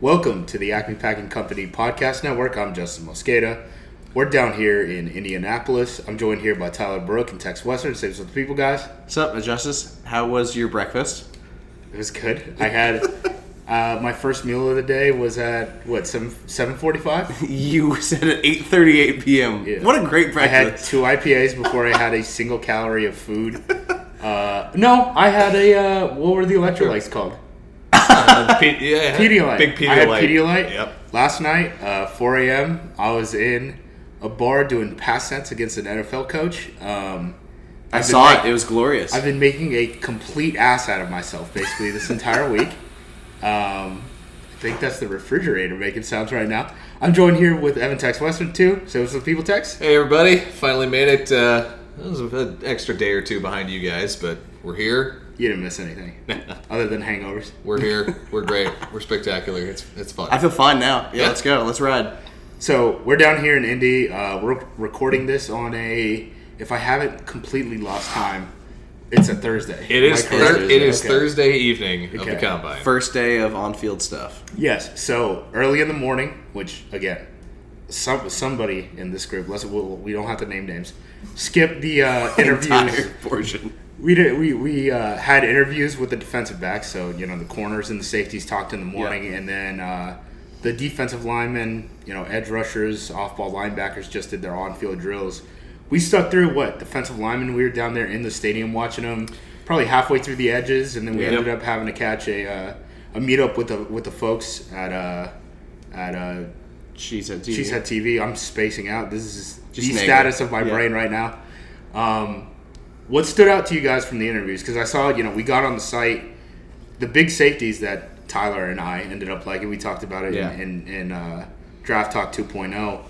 Welcome to the Acme Packing Company Podcast Network. I'm Justis Mosqueda. We're down here in Indianapolis. I'm joined here by Tyler Brooke and Tex Western. Say what's up, people, guys. What's up, Justis? How was your breakfast? It was good. I had uh, my first meal of the day was at what seven seven forty five. You said at 8:38 p.m. Yeah. What a great breakfast! I had two IPAs before I had a single calorie of food. Uh, no, I had a uh, what were the electrolytes called? Uh, Pe- yeah, Pedialyte. Big I had Pedialyte. Pedialyte. Yep. Last night, uh, 4 a.m. I was in a bar doing pass sets against an NFL coach. Um, I saw make- it. It was glorious. I've been making a complete ass out of myself basically this entire week. Um, I think that's the refrigerator making sounds right now. I'm joined here with Evan Tex Western too. So what's the people Tex? Hey everybody, finally made it. Uh, it was an extra day or two behind you guys, but we're here. You didn't miss anything other than hangovers. We're here. We're great. We're spectacular. It's it's fun. I feel fine now. Yeah, Yeah. let's go. Let's ride. So we're down here in Indy. Uh, we're recording this on a. If I haven't completely lost time, it's a Thursday. it is. Am I correct? It is Okay. Thursday evening of the combine. First day of on-field stuff. Yes. So early in the morning, which again, some somebody in this group. Let's we'll, we don't have to name names. Skip the uh, interviews. Portion. We did. We we uh, had interviews with the defensive backs. So you know the corners and the safeties talked in the morning, and then uh, the defensive linemen, you know, edge rushers, off-ball linebackers just did their on-field drills. We stuck through what defensive linemen. We were down there in the stadium watching them, probably halfway through the edges, and then we Yep. ended up having to catch a uh, a meetup with the with the folks at uh, at uh, Cheesehead. TV. Cheesehead TV. I'm spacing out. This is Just the status of my Yeah. brain right now. Um, what stood out to you guys from the interviews? Because I saw, you know, we got on the site the big safeties that Tyler and I ended up liking. We talked about it Yeah. in, in, in uh, Draft Talk 2.0.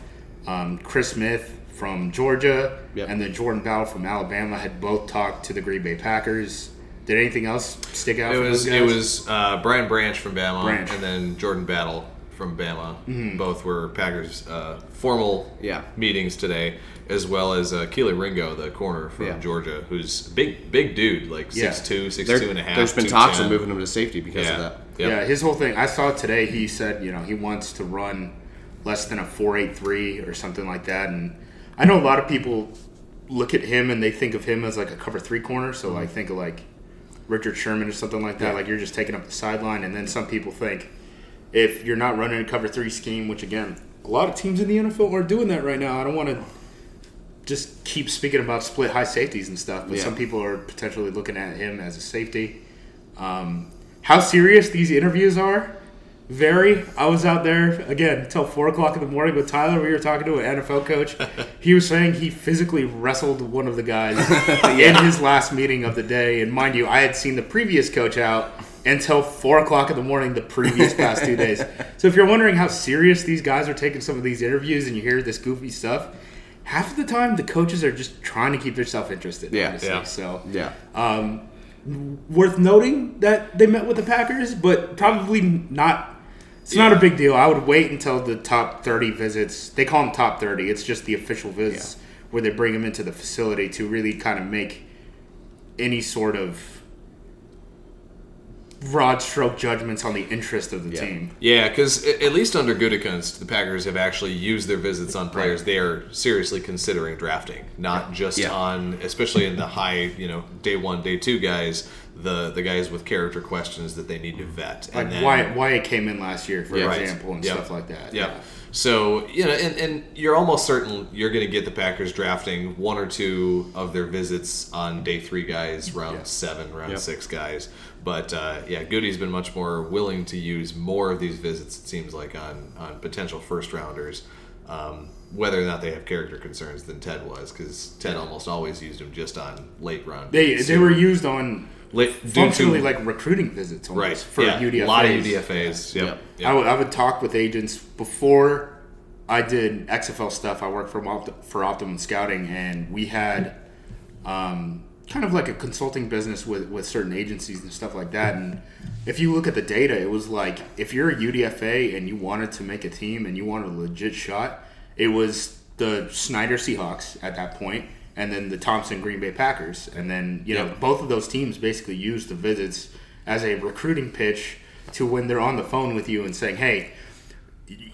Um, Chris Smith from Georgia Yep. and then Jordan Battle from Alabama had both talked to the Green Bay Packers. Did anything else stick out? It was it was uh, Brian Branch from Bama Branch. and then Jordan Battle from Bama. Mm-hmm. Both were Packers uh, formal Yeah. meetings today, as well as uh, Kelee Ringo, the corner from Yeah. Georgia, who's big big dude, like Yeah. 6'2", 6'2 There, and a half. there's been talks of moving him to safety because yeah. of that. Yep. Yeah, his whole thing. I saw today. He said, you know, he wants to run less than a four eight three or something like that. And I know a lot of people look at him and they think of him as like a cover three corner. So I think of like Richard Sherman or something like that. Yeah. Like you're just taking up the sideline. And then some people think if you're not running a cover three scheme, which again, a lot of teams in the NFL are doing that right now. I don't want to just keep speaking about split high safeties and stuff, but Yeah. some people are potentially looking at him as a safety. Um, how serious these interviews are very. I was out there again until four o'clock in the morning with Tyler. We were talking to an NFL coach. he was saying he physically wrestled one of the guys in his last meeting of the day. And mind you, I had seen the previous coach out until four o'clock in the morning the previous past two days. So if you're wondering how serious these guys are taking some of these interviews and you hear this goofy stuff, half of the time the coaches are just trying to keep their self interested. Yeah. honestly. Yeah. So Yeah. um, worth noting that they met with the Packers, but probably not. It's not a big deal. I would wait until the top 30 visits. They call them top 30. It's just the official visits where they bring them into the facility to really kind of make any sort of broad stroke judgments on the interest of the Yeah. team. Yeah, because at least under Gutekunst, the Packers have actually used their visits on players they are seriously considering drafting, not just Yeah. on, especially in the high, you know, day one, day two guys, the the guys with character questions that they need to vet. Like and then, why why it came in last year, for Yeah, right. example, and Yep. stuff like that. Yeah. So you know, and, and you're almost certain you're going to get the Packers drafting one or two of their visits on day three guys, round Yeah. seven, round Yep. six guys. But uh, yeah, Goody's been much more willing to use more of these visits. It seems like on on potential first rounders. Um, whether or not they have character concerns than Ted was, because Ted almost always used them just on late round. They they were used on late, functionally to- like recruiting visits right for yeah, UDFAs. a lot of UDFAs. Yep. Yep. Yep. I would, I would talk with agents before I did XFL stuff. I worked for Opt- for Optimum Scouting, and we had um, kind of like a consulting business with with certain agencies and stuff like that. And if you look at the data, it was like if you're a UDFA and you wanted to make a team and you wanted a legit shot, it was the Schneider Seahawks at that point, and then the Thompson Green Bay Packers, and then you know Yep. both of those teams basically used the visits as a recruiting pitch to when they're on the phone with you and saying, "Hey,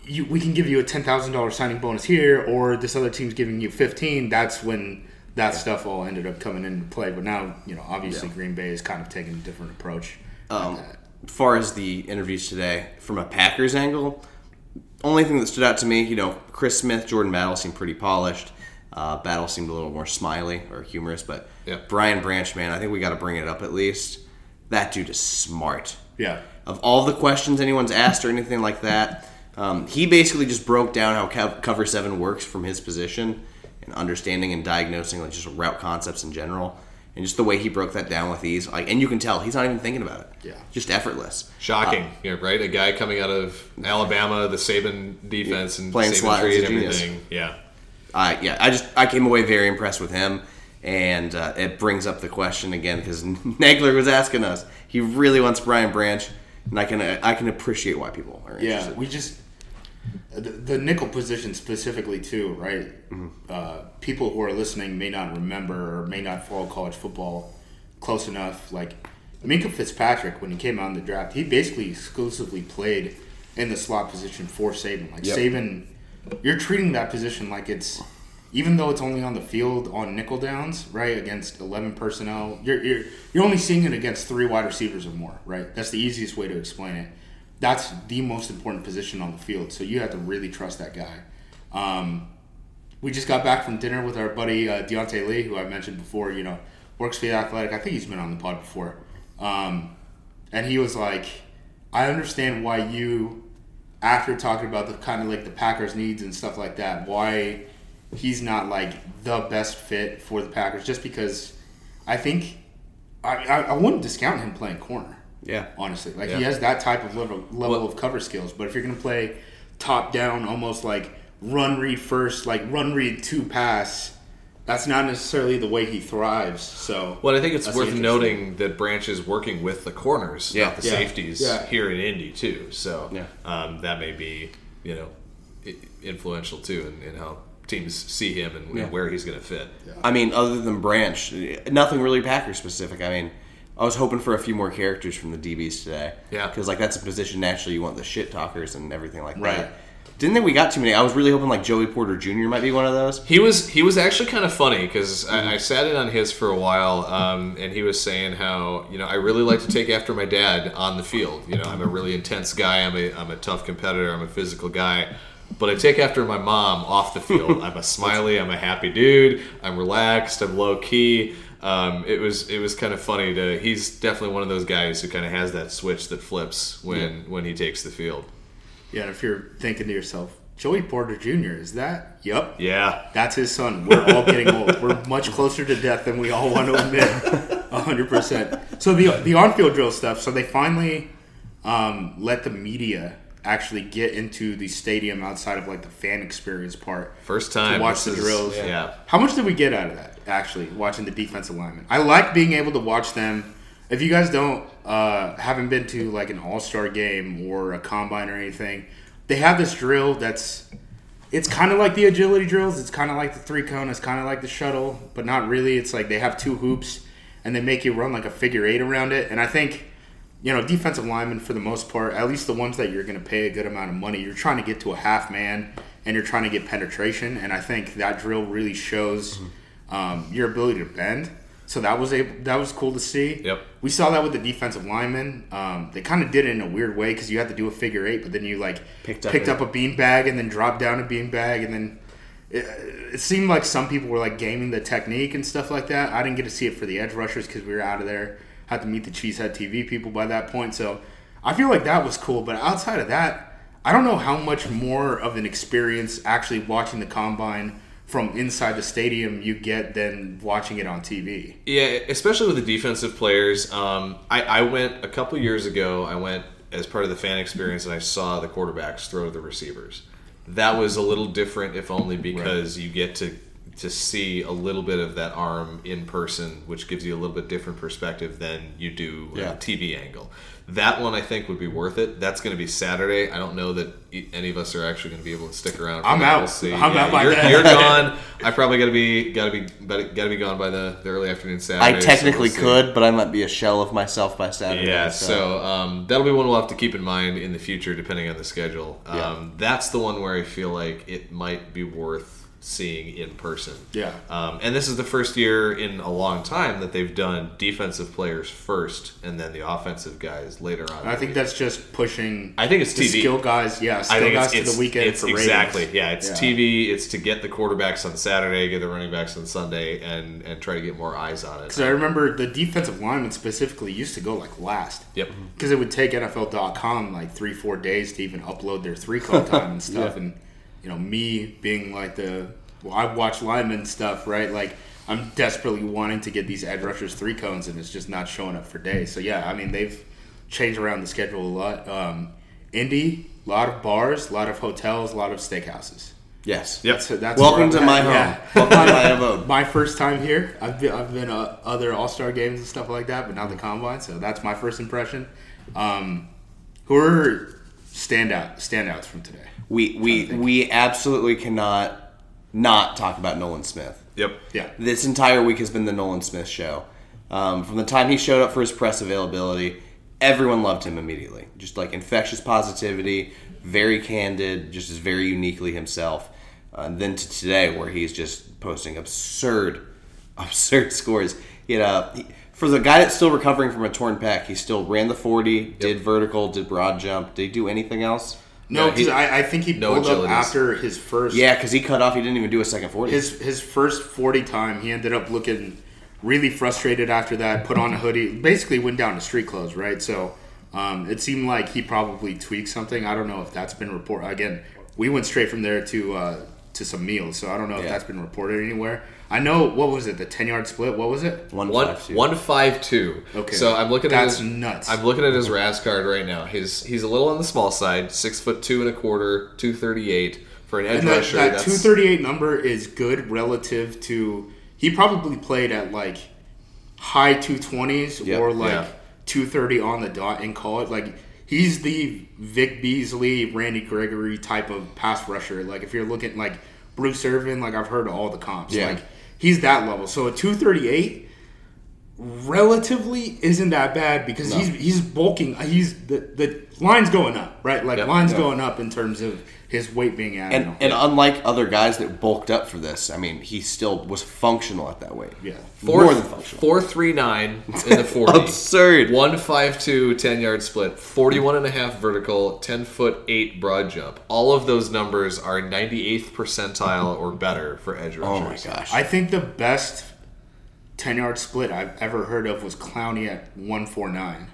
you, we can give you a ten thousand dollars signing bonus here, or this other team's giving you fifteen. That's when that stuff all ended up coming into play. But now, you know, obviously Green Bay is kind of taking a different approach. Um, as far as the interviews today, from a Packers angle, only thing that stood out to me, you know, Chris Smith, Jordan Battle seemed pretty polished. Uh, Battle seemed a little more smiley or humorous, but Yeah. Brian Branch, man, I think we got to bring it up at least. That dude is smart. Yeah. Of all the questions anyone's asked or anything like that, um, he basically just broke down how cover seven works from his position and understanding and diagnosing like just route concepts in general, and just the way he broke that down with ease. Like, and you can tell he's not even thinking about it. Yeah. just effortless. Shocking, you know, right? A guy coming out of Alabama, the Saban defense, and Playing Saban slot and everything. Yeah, I yeah, I just I came away very impressed with him, and uh, it brings up the question again because Nagler was asking us. He really wants Brian Branch, and I can I can appreciate why people are Yeah, interested. we just the, the nickel position specifically too, right? Uh, people who are listening may not remember or may not follow college football close enough. Like Minkah Fitzpatrick, when he came out in the draft, he basically exclusively played in the slot position for Saban. Like Yep. Saban, you're treating that position like it's even though it's only on the field on nickel downs, right, against eleven personnel, you're you're you're only seeing it against three wide receivers or more, right? That's the easiest way to explain it. That's the most important position on the field, so you have to really trust that guy. Um, we just got back from dinner with our buddy uh, Diante Lee, who I mentioned before. You know, works for the Athletic. I think he's been on the pod before, um, and he was like, "I understand why you, after talking about the kind of like the Packers' needs and stuff like that, why he's not like the best fit for the Packers, just because I think I I, I wouldn't discount him playing corner." Yeah. honestly. Like Yeah. he has that type of level level Well- of cover skills. But if you're gonna play top down, almost like run read first, like run read two pass, that's not necessarily the way he thrives. So Well, I think it's worth noting that Branch is working with the corners, Yeah. not the Yeah. safeties, Yeah. here in Indy too. So Yeah. um, that may be, you know, influential too in, in how teams see him and, Yeah. and where he's going to fit. I mean, other than Branch, nothing really Packer specific. I mean, I was hoping for a few more characters from the DBs today. Yeah. because like that's a position naturally you want the shit talkers and everything like Right. that. Didn't think we got too many. I was really hoping like Joey Porter Jr. might be one of those. He was he was actually kind of funny because I, I sat in on his for a while, um, and he was saying how you know I really like to take after my dad on the field. You know, I'm a really intense guy. I'm a I'm a tough competitor. I'm a physical guy. But I take after my mom off the field. I'm a smiley. I'm a happy dude. I'm relaxed. I'm low key. Um, it was it was kind of funny to. He's definitely one of those guys who kind of has that switch that flips when when he takes the field. yeah, and if you're thinking to yourself, Joey Porter Jr. is that? Yep. Yeah, That's his son. We're all getting old. We're much closer to death than we all want to admit. hundred percent. So the the on field drill stuff. So they finally um, let the media actually get into the stadium outside of like the fan experience part. first time to watch the is- drills. Yeah. How much did we get out of that? Actually, watching the defensive linemen. I like being able to watch them. If you guys don't uh, haven't been to like an All Star game or a combine or anything, they have this drill that's it's kind of like the agility drills. It's kind of like the three cone. It's kind of like the shuttle, but not really. It's like they have two hoops and they make you run like a figure eight around it. And I think you know defensive linemen for the most part, at least the ones that you're going to pay a good amount of money, you're trying to get to a half man and you're trying to get penetration. And I think that drill really shows um, your ability to bend. So that was a that was cool to see. Yep. We saw that with the defensive linemen. Um, they kind of did it in a weird way because you had to do a figure eight, but then you like Picked up picked a- up a bean bag and then dropped down a bean bag and then it, it seemed like some people were like gaming the technique and stuff like that. I didn't get to see it for the edge rushers because we were out of there. Had to meet the Cheesehead TV people by that point, so I feel like that was cool. But outside of that, I don't know how much more of an experience actually watching the combine from inside the stadium you get than watching it on TV. Yeah, especially with the defensive players. Um, I, I went a couple years ago. I went as part of the fan experience, and I saw the quarterbacks throw to the receivers. That was a little different, if only because you get to to see a little bit of that arm in person, which gives you a little bit different perspective than you do Yeah. a TV angle. That one I think would be worth it. That's going to be Saturday. I don't know that e- any of us are actually going to be able to stick around. I'm that. out. We'll see. I'm out you're, then. you're gone. I probably got to be got to be got to be gone by the, the early afternoon Saturday. I so technically we'll could, but I might be a shell of myself by Saturday. Yeah, so um, that'll be one we'll have to keep in mind in the future, depending on the schedule. Um, Yeah. That's the one where I feel like it might be worth seeing in person. Yeah. Um, and this is the first year in a long time that they've done defensive players first, and then the offensive guys later on. I think that's just pushing. I think it's TV. skill guys. Yeah, skill guys it's, to the weekend it's for ratings. exactly yeah. It's Yeah. TV. It's to get the quarterbacks on Saturday, get the running backs on Sunday, and and try to get more eyes on it. Because I remember the defensive linemen specifically used to go like last. Yep. Because it would take NFL.com like three, four days to even upload their three call time and stuff. And, you know, me being like the, well, I watch lineman stuff, right? Like, I'm desperately wanting to get these edge rushers three cones, and it's just not showing up for days. So, yeah, I mean, they've changed around the schedule a lot. Um, Indy, a lot of bars, a lot of hotels, a lot of steakhouses. yes. Yep. That's Welcome to my home. Yeah. Welcome to my my first time here. I've been, I've been uh, other All Star games and stuff like that, but not the combine. So that's my first impression. Um, who are standout standouts from today? We we we absolutely cannot not talk about Nolan Smith. Yep. Yeah, This entire week has been the Nolan Smith show. Um, from the time he showed up for his press availability, everyone loved him immediately. Just like infectious positivity, very candid, just is very uniquely himself. Uh, and then to today, where he's just posting absurd, absurd scores. You know, he, for the guy that's still recovering from a torn pec, he still ran the forty, did vertical, did broad jump. Did he do anything else? No, because he- I, I think he no pulled up after his first Yeah, because he cut off. He didn't even do a second forty. his his first forty time. He ended up looking really frustrated after that. Put on a hoodie, basically went down to street clothes, right? So um, it seemed like he probably tweaked something. I don't know if that's been reported. Again, we went straight from there to uh, to some meals, so I don't know if that's been reported anywhere. I know what was it? The ten yard split. What was it? one, One five, two. one five two. Okay. So I'm looking That's at his, nuts. I'm looking at his RAS card right now. His he's a little on the small side, six foot two and a quarter, two thirty eight for an edge And that, rusher. that that's 238 number is good relative to he probably played at like high 220s Yep. or like Yeah. 230 on the dot in college like he's the Vic Beasley Randy Gregory type of pass rusher like if you're looking like Bruce Irvin like I've heard all the comps Yeah. like he's that level so a 238 relatively isn't that bad because he's he's bulking uh, he's the the line's going up right like Yep. lines Yeah. going up in terms of his weight being added And, and unlike other guys that bulked up for this, I mean, he still was functional at that weight. Yeah. four, More than functional. four three nine in the forty. Absurd. One five two, 10 yard split, 41 and a half vertical, 10 foot 8 broad jump. All of those numbers are 98th percentile or better for edge rushers. Oh my gosh. I think the best 10 yard split I've ever heard of was Clowney at 149.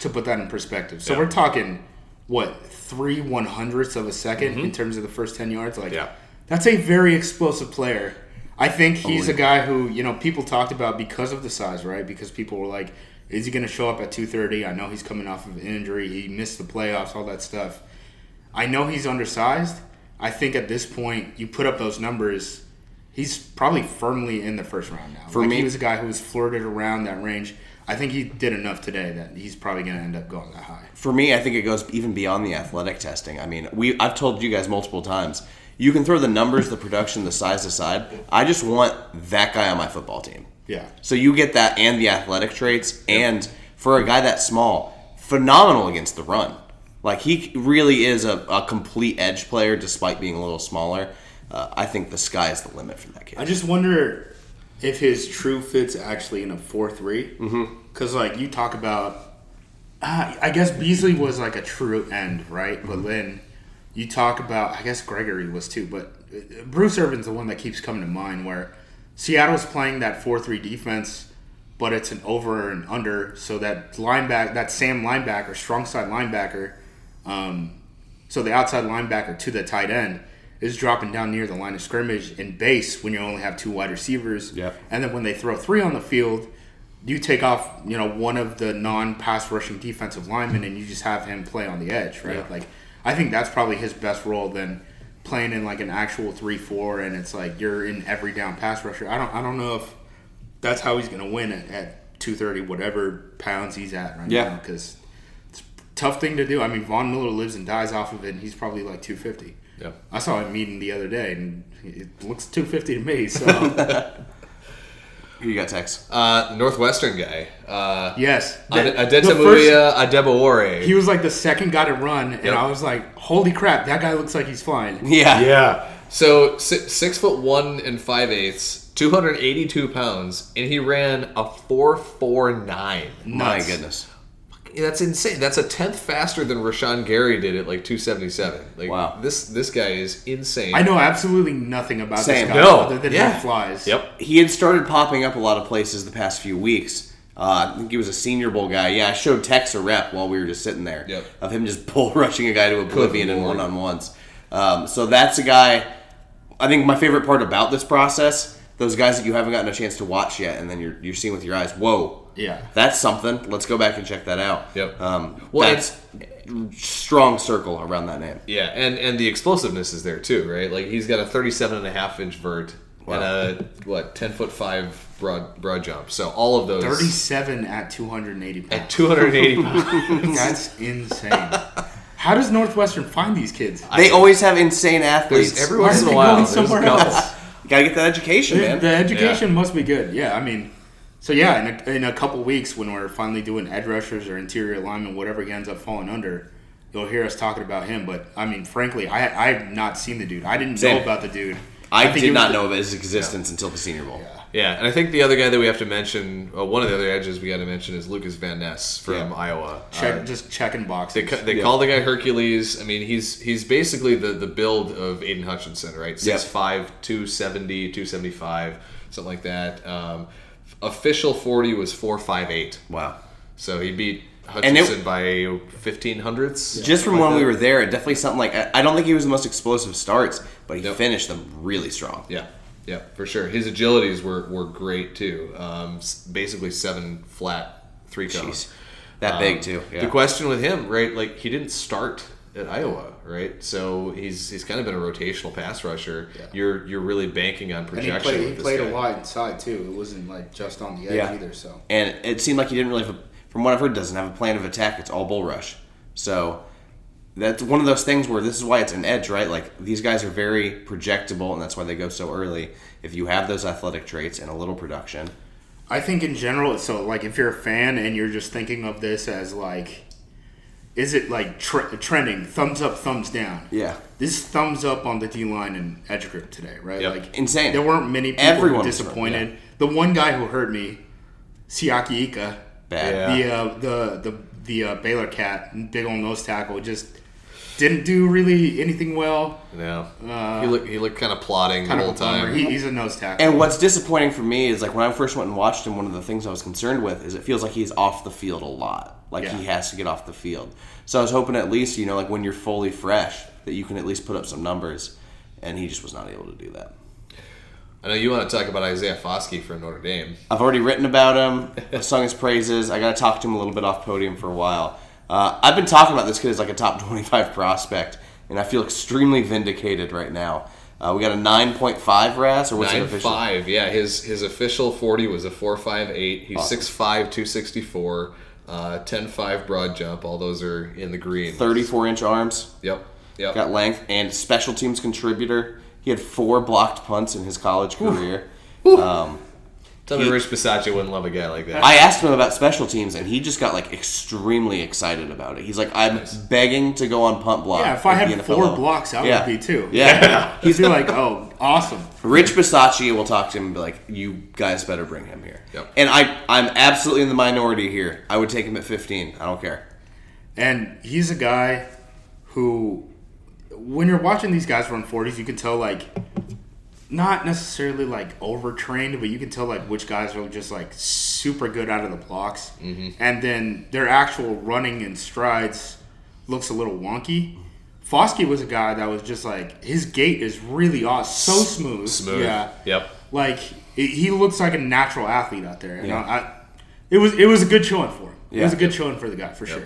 to put that in perspective. So Yeah. we're talking, what, three one hundredths of a 2nd in terms of the first 10 yards? Like, Mm-hmm. Yeah. that's a very explosive player. I think he's a guy who, you know, people talked about because of the size, right? Because people were like, is he going to show up at 230? I know he's coming off of an injury. He missed the playoffs, all that stuff. I know he's undersized. I think at this point, you put up those numbers, he's probably firmly in the first round now. For like me- he was a guy who was flirted around that range. I think he did enough today that he's probably going to end up going that high. For me, I think it goes even beyond the athletic testing. I mean, we I've told you guys multiple times. You can throw the numbers, the production, the size aside. I just want that guy on my football team. Yeah. So you get that and the athletic traits, and for a guy that small, phenomenal against the run. Like he really is a, a complete edge player, despite being a little smaller. Uh, I think the sky is the limit for that kid. I just wonder if his true fit's actually in a four three. Because like you talk about, uh, I guess Beasley was like a true end, right? But then you talk about, I guess Gregory was too. But uh, Bruce Irvin's the one that keeps coming to mind where Seattle's playing that four three defense, but it's an over and under, so that linebacker, that Sam linebacker, strong side linebacker, um, so the outside linebacker to the tight end is dropping down near the line of scrimmage in base when you only have two wide receivers. And then when they throw three on the field, you take off, you know, one of the non-pass rushing defensive linemen and you just have him play on the edge, right? Yeah. Like I think that's probably his best role than playing in like an actual three four, and it's like you're in every down pass rusher. I don't I don't know if that's how he's gonna win at, at two thirty, whatever pounds he's at right Yeah. now, because it's a tough thing to do. I mean, Von Miller lives and dies off of it, and he's probably like two fifty. Yeah. I saw him meeting the other day, and it looks two fifty to me. So you got, Tex? Uh, Northwestern guy. Uh, yes, Ad- The- the Adetomiwa Adebawore. He was like the second guy to run, and Yep. I was like, "Holy crap, that guy looks like he's flying." Yeah. Yeah. So six, six foot one and five eighths, two hundred eighty two pounds, and he ran a four four nine. My goodness. That's insane. That's a tenth faster than Rashan Gary did at like two seventy seven. Like Wow. this this guy is insane. I know absolutely nothing about Same. this guy No. other than Yeah. he flies. Yep. He had started popping up a lot of places the past few weeks. Uh, I think he was a Senior Bowl guy. Yeah, I showed Tex a rep while we were just sitting there Yep. of him just bull rushing a guy to oblivion in one on ones. Um, so that's a guy. I think my favorite part about this process, those guys that you haven't gotten a chance to watch yet, and then you're you're seeing with your eyes. Whoa, Yeah. that's something. Let's go back and check that out. Yep. Um, Well, that's strong circle around that name. Yeah, and and the explosiveness is there too, right? Like he's got a 37 and a half inch vert and a what 10 foot 5 broad broad jump. So all of those 37 at 280 pounds. at 280 pounds. That's insane. How does Northwestern find these kids? They always have insane athletes. There's every once in a while going there's a somewhere else? You gotta get that education, The, man. the education must be good. Yeah, I mean, so yeah, in a, in a couple weeks when we're finally doing edge rushers or interior alignment, whatever he ends up falling under, you'll hear us talking about him. But I mean, frankly, I I've not seen the dude. I didn't Same. know about the dude. I, think he did not know of his existence until the Senior Bowl. Yeah, yeah. and I think the other guy that we have to mention, uh, one of the other edges we got to mention is Lucas Van Ness from Yeah. Iowa. Check, Uh, just checking boxes. They, they Yeah. call the guy Hercules. I mean, he's he's basically the, the build of Aidan Hutchinson, right? 6'5", 270, 275, something like that. Um, official 40 was 4'5'8". Wow. So he beat And it- Hutchinson by 15 hundredths. Just from something when like we were there, it definitely something like I I don't think he was the most explosive starts, but he Yep. finished them really strong. Yeah, yeah, for sure. His agilities were, were great too. Um, basically seven flat three cones. That Um, big too. The question with him, right? Like he didn't start at Iowa, right? So he's he's kind of been a rotational pass rusher. You're you're really banking on and he projection. played, he played guy. a lot inside too. It wasn't like just on the edge Yeah. either. So And it seemed like he didn't really have, a, from what I've heard, doesn't have a plan of attack. It's all bull rush. So that's one of those things where this is why it's an edge, right? Like these guys are very projectable, and that's why they go so early. If you have those athletic traits and a little production, I think in general, so like if you're a fan and you're just thinking of this as like, is it like tre- trending thumbs up, thumbs down? yeah, This thumbs up on the D line and edge grip today, right? Yep. Like Insane. There weren't many people Everyone who was hurt, disappointed. The one guy who hurt me, Siaki Ika, bad. Yeah. the uh, the the the uh, Baylor cat, big old nose tackle, just didn't do really anything well. Yeah, Uh, he looked he looked kind of plotting Kind the whole time. He, he's a nose tackle. And what's disappointing for me is like when I first went and watched him, one of the things I was concerned with is it feels like he's off the field a lot. Like yeah. he has to get off the field. So I was hoping at least, you know, like when you're fully fresh, that you can at least put up some numbers. And he just was not able to do that. I know you want to talk about Isaiah Foskey for Notre Dame. I've already written about him, I've sung his praises. I got to talk to him a little bit off podium for a while. Uh, I've been talking about this kid as like a top 25 prospect, and I feel extremely vindicated right now. Uh, we got a 9.5 RAS, or what's it official? Five, yeah. His his official 40 was a 4.58. He's awesome. 6'5, 264. Uh, 10 5 broad jump. All those are in the green. 34 inch arms. Yep. Yep. Got length and special teams contributor. He had four blocked punts in his college career. Um, Tell me Rich Bisaccia wouldn't love a guy like that. I asked him about special teams, and he just got like extremely excited about it. He's like, "I'm begging to go on punt block." yeah, if I had four level." blocks, I Yeah. would be too. Yeah. He'd be like, "Oh, awesome." Rich Bisaccia will talk to him and be like, "You guys better bring him here." Yep. And I, I'm absolutely in the minority here. I would take him at 15. I don't care. And he's a guy who, when you're watching these guys run 40s, you can tell, like, not necessarily like overtrained, but you can tell, like, which guys are just, like, super good out of the blocks. Mm-hmm. And then their actual running and strides looks a little wonky. Foskey was a guy that was just like, his gait is really awesome. So smooth. Smooth. Yeah. Yep. Like, he he looks like a natural athlete out there. And Yeah. I, I, it was it was a good showing for him. It was a good showing for the guy, for sure.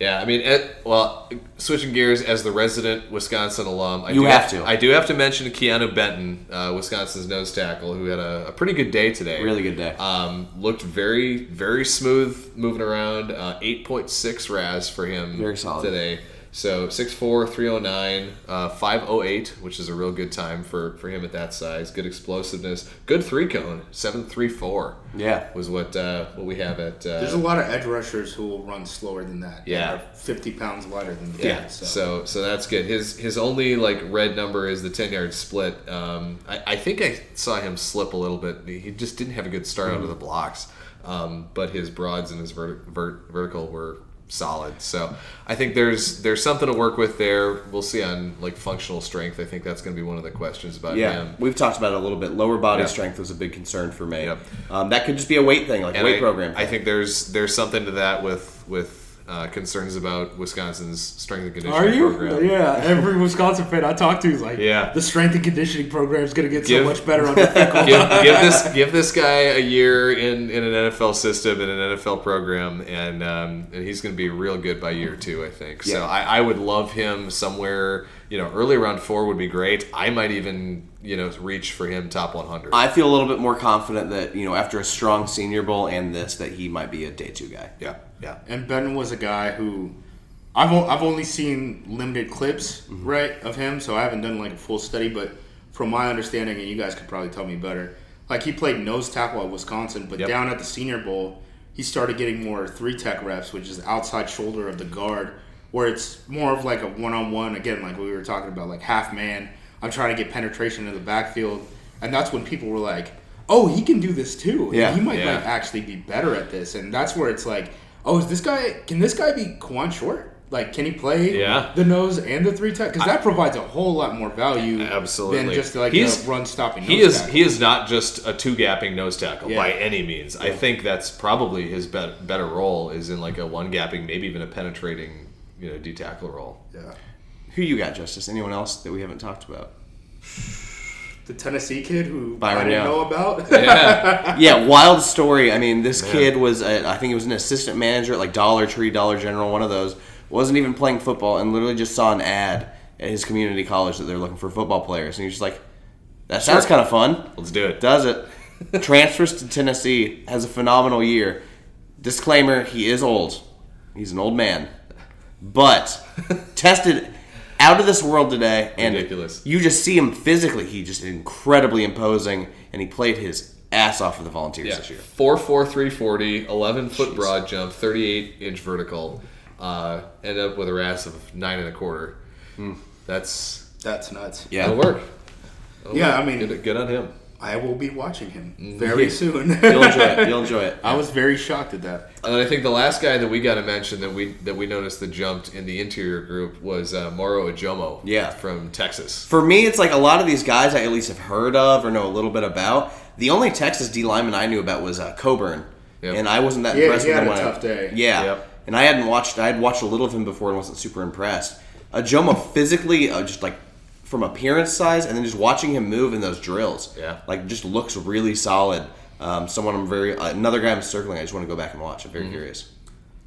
Yeah, I mean, it, well, switching gears as the resident Wisconsin alum, I You do have to. I do have to mention Keanu Benton, uh, Wisconsin's nose tackle, who had a, a pretty good day today. Really good day. Um, looked very, very smooth moving around. Uh, 8.6 RAS for him Very solid. today. So 6'4", 309, uh, 508, which is a real good time for, for him at that size. Good explosiveness. Good three cone, 734 Yeah. was what uh, what we have at. Uh, There's a lot of edge rushers who will run slower than that. that Yeah. are 50 pounds lighter than that. Yeah, so. so so that's good. His his only like red number is the ten yard split. Um, I, I think I saw him slip a little bit. He just didn't have a good start out of the blocks. Um, but his broads and his vert, vert, vertical were solid. So I think there's there's something to work with there. We'll see on like functional strength. I think that's going to be one of the questions about Yeah, him. we've talked about it a little bit. Lower body Yeah. strength was a big concern for me. Yep. Um, that could just be a weight thing, like a And weight I, program. I think there's there's something to that with with uh, concerns about Wisconsin's strength and conditioning Are you? program. Yeah, every Wisconsin fan I talk to is like, Yeah. the strength and conditioning program is going to get Give- so much better under Fickell. give, give this give this guy a year in, in an NFL system in an NFL program, and um, and he's going to be real good by year two, I think. So I, I would love him somewhere. You know, early round four would be great. I might even you know reach for him top 100. I feel a little bit more confident that you know after a strong Senior Bowl and this that he might be a day two guy. yeah, yeah. And Ben was a guy who I've o- I've only seen limited clips mm-hmm. right of him, so I haven't done like a full study. But from my understanding, and you guys could probably tell me better, like he played nose tackle at Wisconsin, but Yep. down at the Senior Bowl, he started getting more three tech reps, which is outside shoulder of the guard, where it's more of like a one on one. Again, like we were talking about, like half man. I'm trying to get penetration in the backfield, and that's when people were like, "Oh, he can do this too. Yeah. he might Yeah. like actually be better at this." And that's where it's like, "Oh, is this guy? Can this guy be Kawann Short? Like, can he play Yeah. the nose and the three tech? Because that provides a whole lot more value Absolutely. than just like He's- a run stopping. He is tackle. he is not just a two gapping nose tackle Yeah. by any means. I think that's probably his bet better role is in like a one gapping, maybe even a penetrating, you know, D tackle role. yeah. Who you got, Justis? Anyone else that we haven't talked about? The Tennessee kid who Byron I didn't know about. Yeah, yeah, wild story. I mean, this kid was, a, I think he was an assistant manager at like Dollar Tree, Dollar General, one of those. Wasn't even playing football and literally just saw an ad at his community college that they're looking for football players. And he's just like, that sounds kind of fun. let's do it. Does it. Transfers to Tennessee, has a phenomenal year. Disclaimer, he is old. He's an old man. But tested out of this world today and Ridiculous. you just see him physically, he just incredibly imposing and he played his ass off for the volunteers Yeah, this year. four four three forty, 11 foot broad jump, thirty eight inch vertical. Uh, ended up with a RAS of nine and a quarter. That's That's nuts. Yeah. that'll work. That'll Yeah, work. I mean- good, good on him. I will be watching him Mm-hmm. very soon. You'll enjoy it. You'll enjoy it. I was very shocked at that. And I think the last guy that we got to mention that we that we noticed that jumped in the interior group was uh, Moro Ojomo. Yeah. from Texas. For me, it's like a lot of these guys I at least have heard of or know a little bit about. The only Texas D lineman I knew about was uh, Coburn, Yep. and I wasn't that Yeah, impressed he with had him. a when I- tough day. Yeah, Yep. and I hadn't watched. I had watched a little of him before and wasn't super impressed. Uh, Jomo physically, uh, just like from appearance size, and then just watching him move in those drills, Yeah. like just looks really solid. Um, someone I'm very uh, another guy I'm circling. I just want to go back and watch. I'm Mm-hmm. very curious.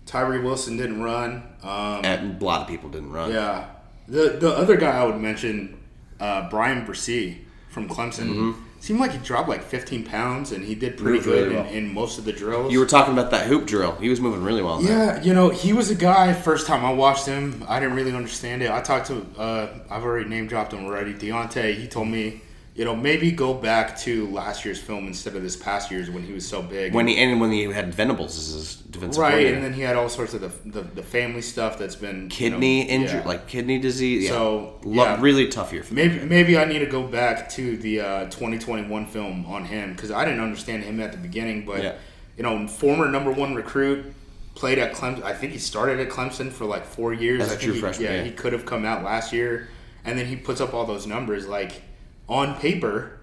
Tyree Wilson didn't run. Um, And a lot of people didn't run. Yeah. The the other guy I would mention, uh, Bryan Bresee from Clemson, seemed like he dropped like 15 pounds and he did pretty Moved really good well. in, in most of the drills. You were talking about that hoop drill. He was moving really well. Yeah, you know, he was a guy. First time I watched him, I didn't really understand it. I talked to, uh, I've already name dropped him already. Diante, he told me, you know, maybe go back to last year's film instead of this past year's when he was so big. When he and when he had Venables as his defensive right, and then he had all sorts of the the, the family stuff that's been you know, kidney injury, yeah. like kidney disease. Yeah. So, Lo- yeah. really tough year for Maybe maybe I need to go back to the uh, 2021 film on him because I didn't understand him at the beginning. But Yeah. you know, former number one recruit, played at Clemson. I think he started at Clemson for like four years. As a I think true he, freshman, Yeah, yeah. he could have come out last year, and then he puts up all those numbers. Like on paper,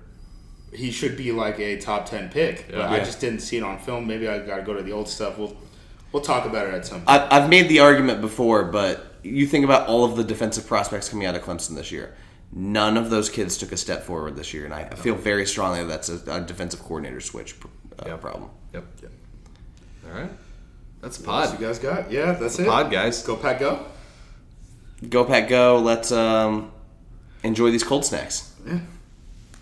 he should be like a top 10 pick. But I just didn't see it on film. Maybe I got to go to the old stuff. We'll we'll talk about it at some. point. I, I've made the argument before, but you think about all of the defensive prospects coming out of Clemson this year. None of those kids took a step forward this year, and I feel very strongly that that's a, a defensive coordinator switch uh, Yep. problem. Yep. All right. That's a What else pod. you guys got? Yeah, that's it. Pod, guys. Go Pack Go. Go Pack Go. Let's um, enjoy these cold snacks. Yeah.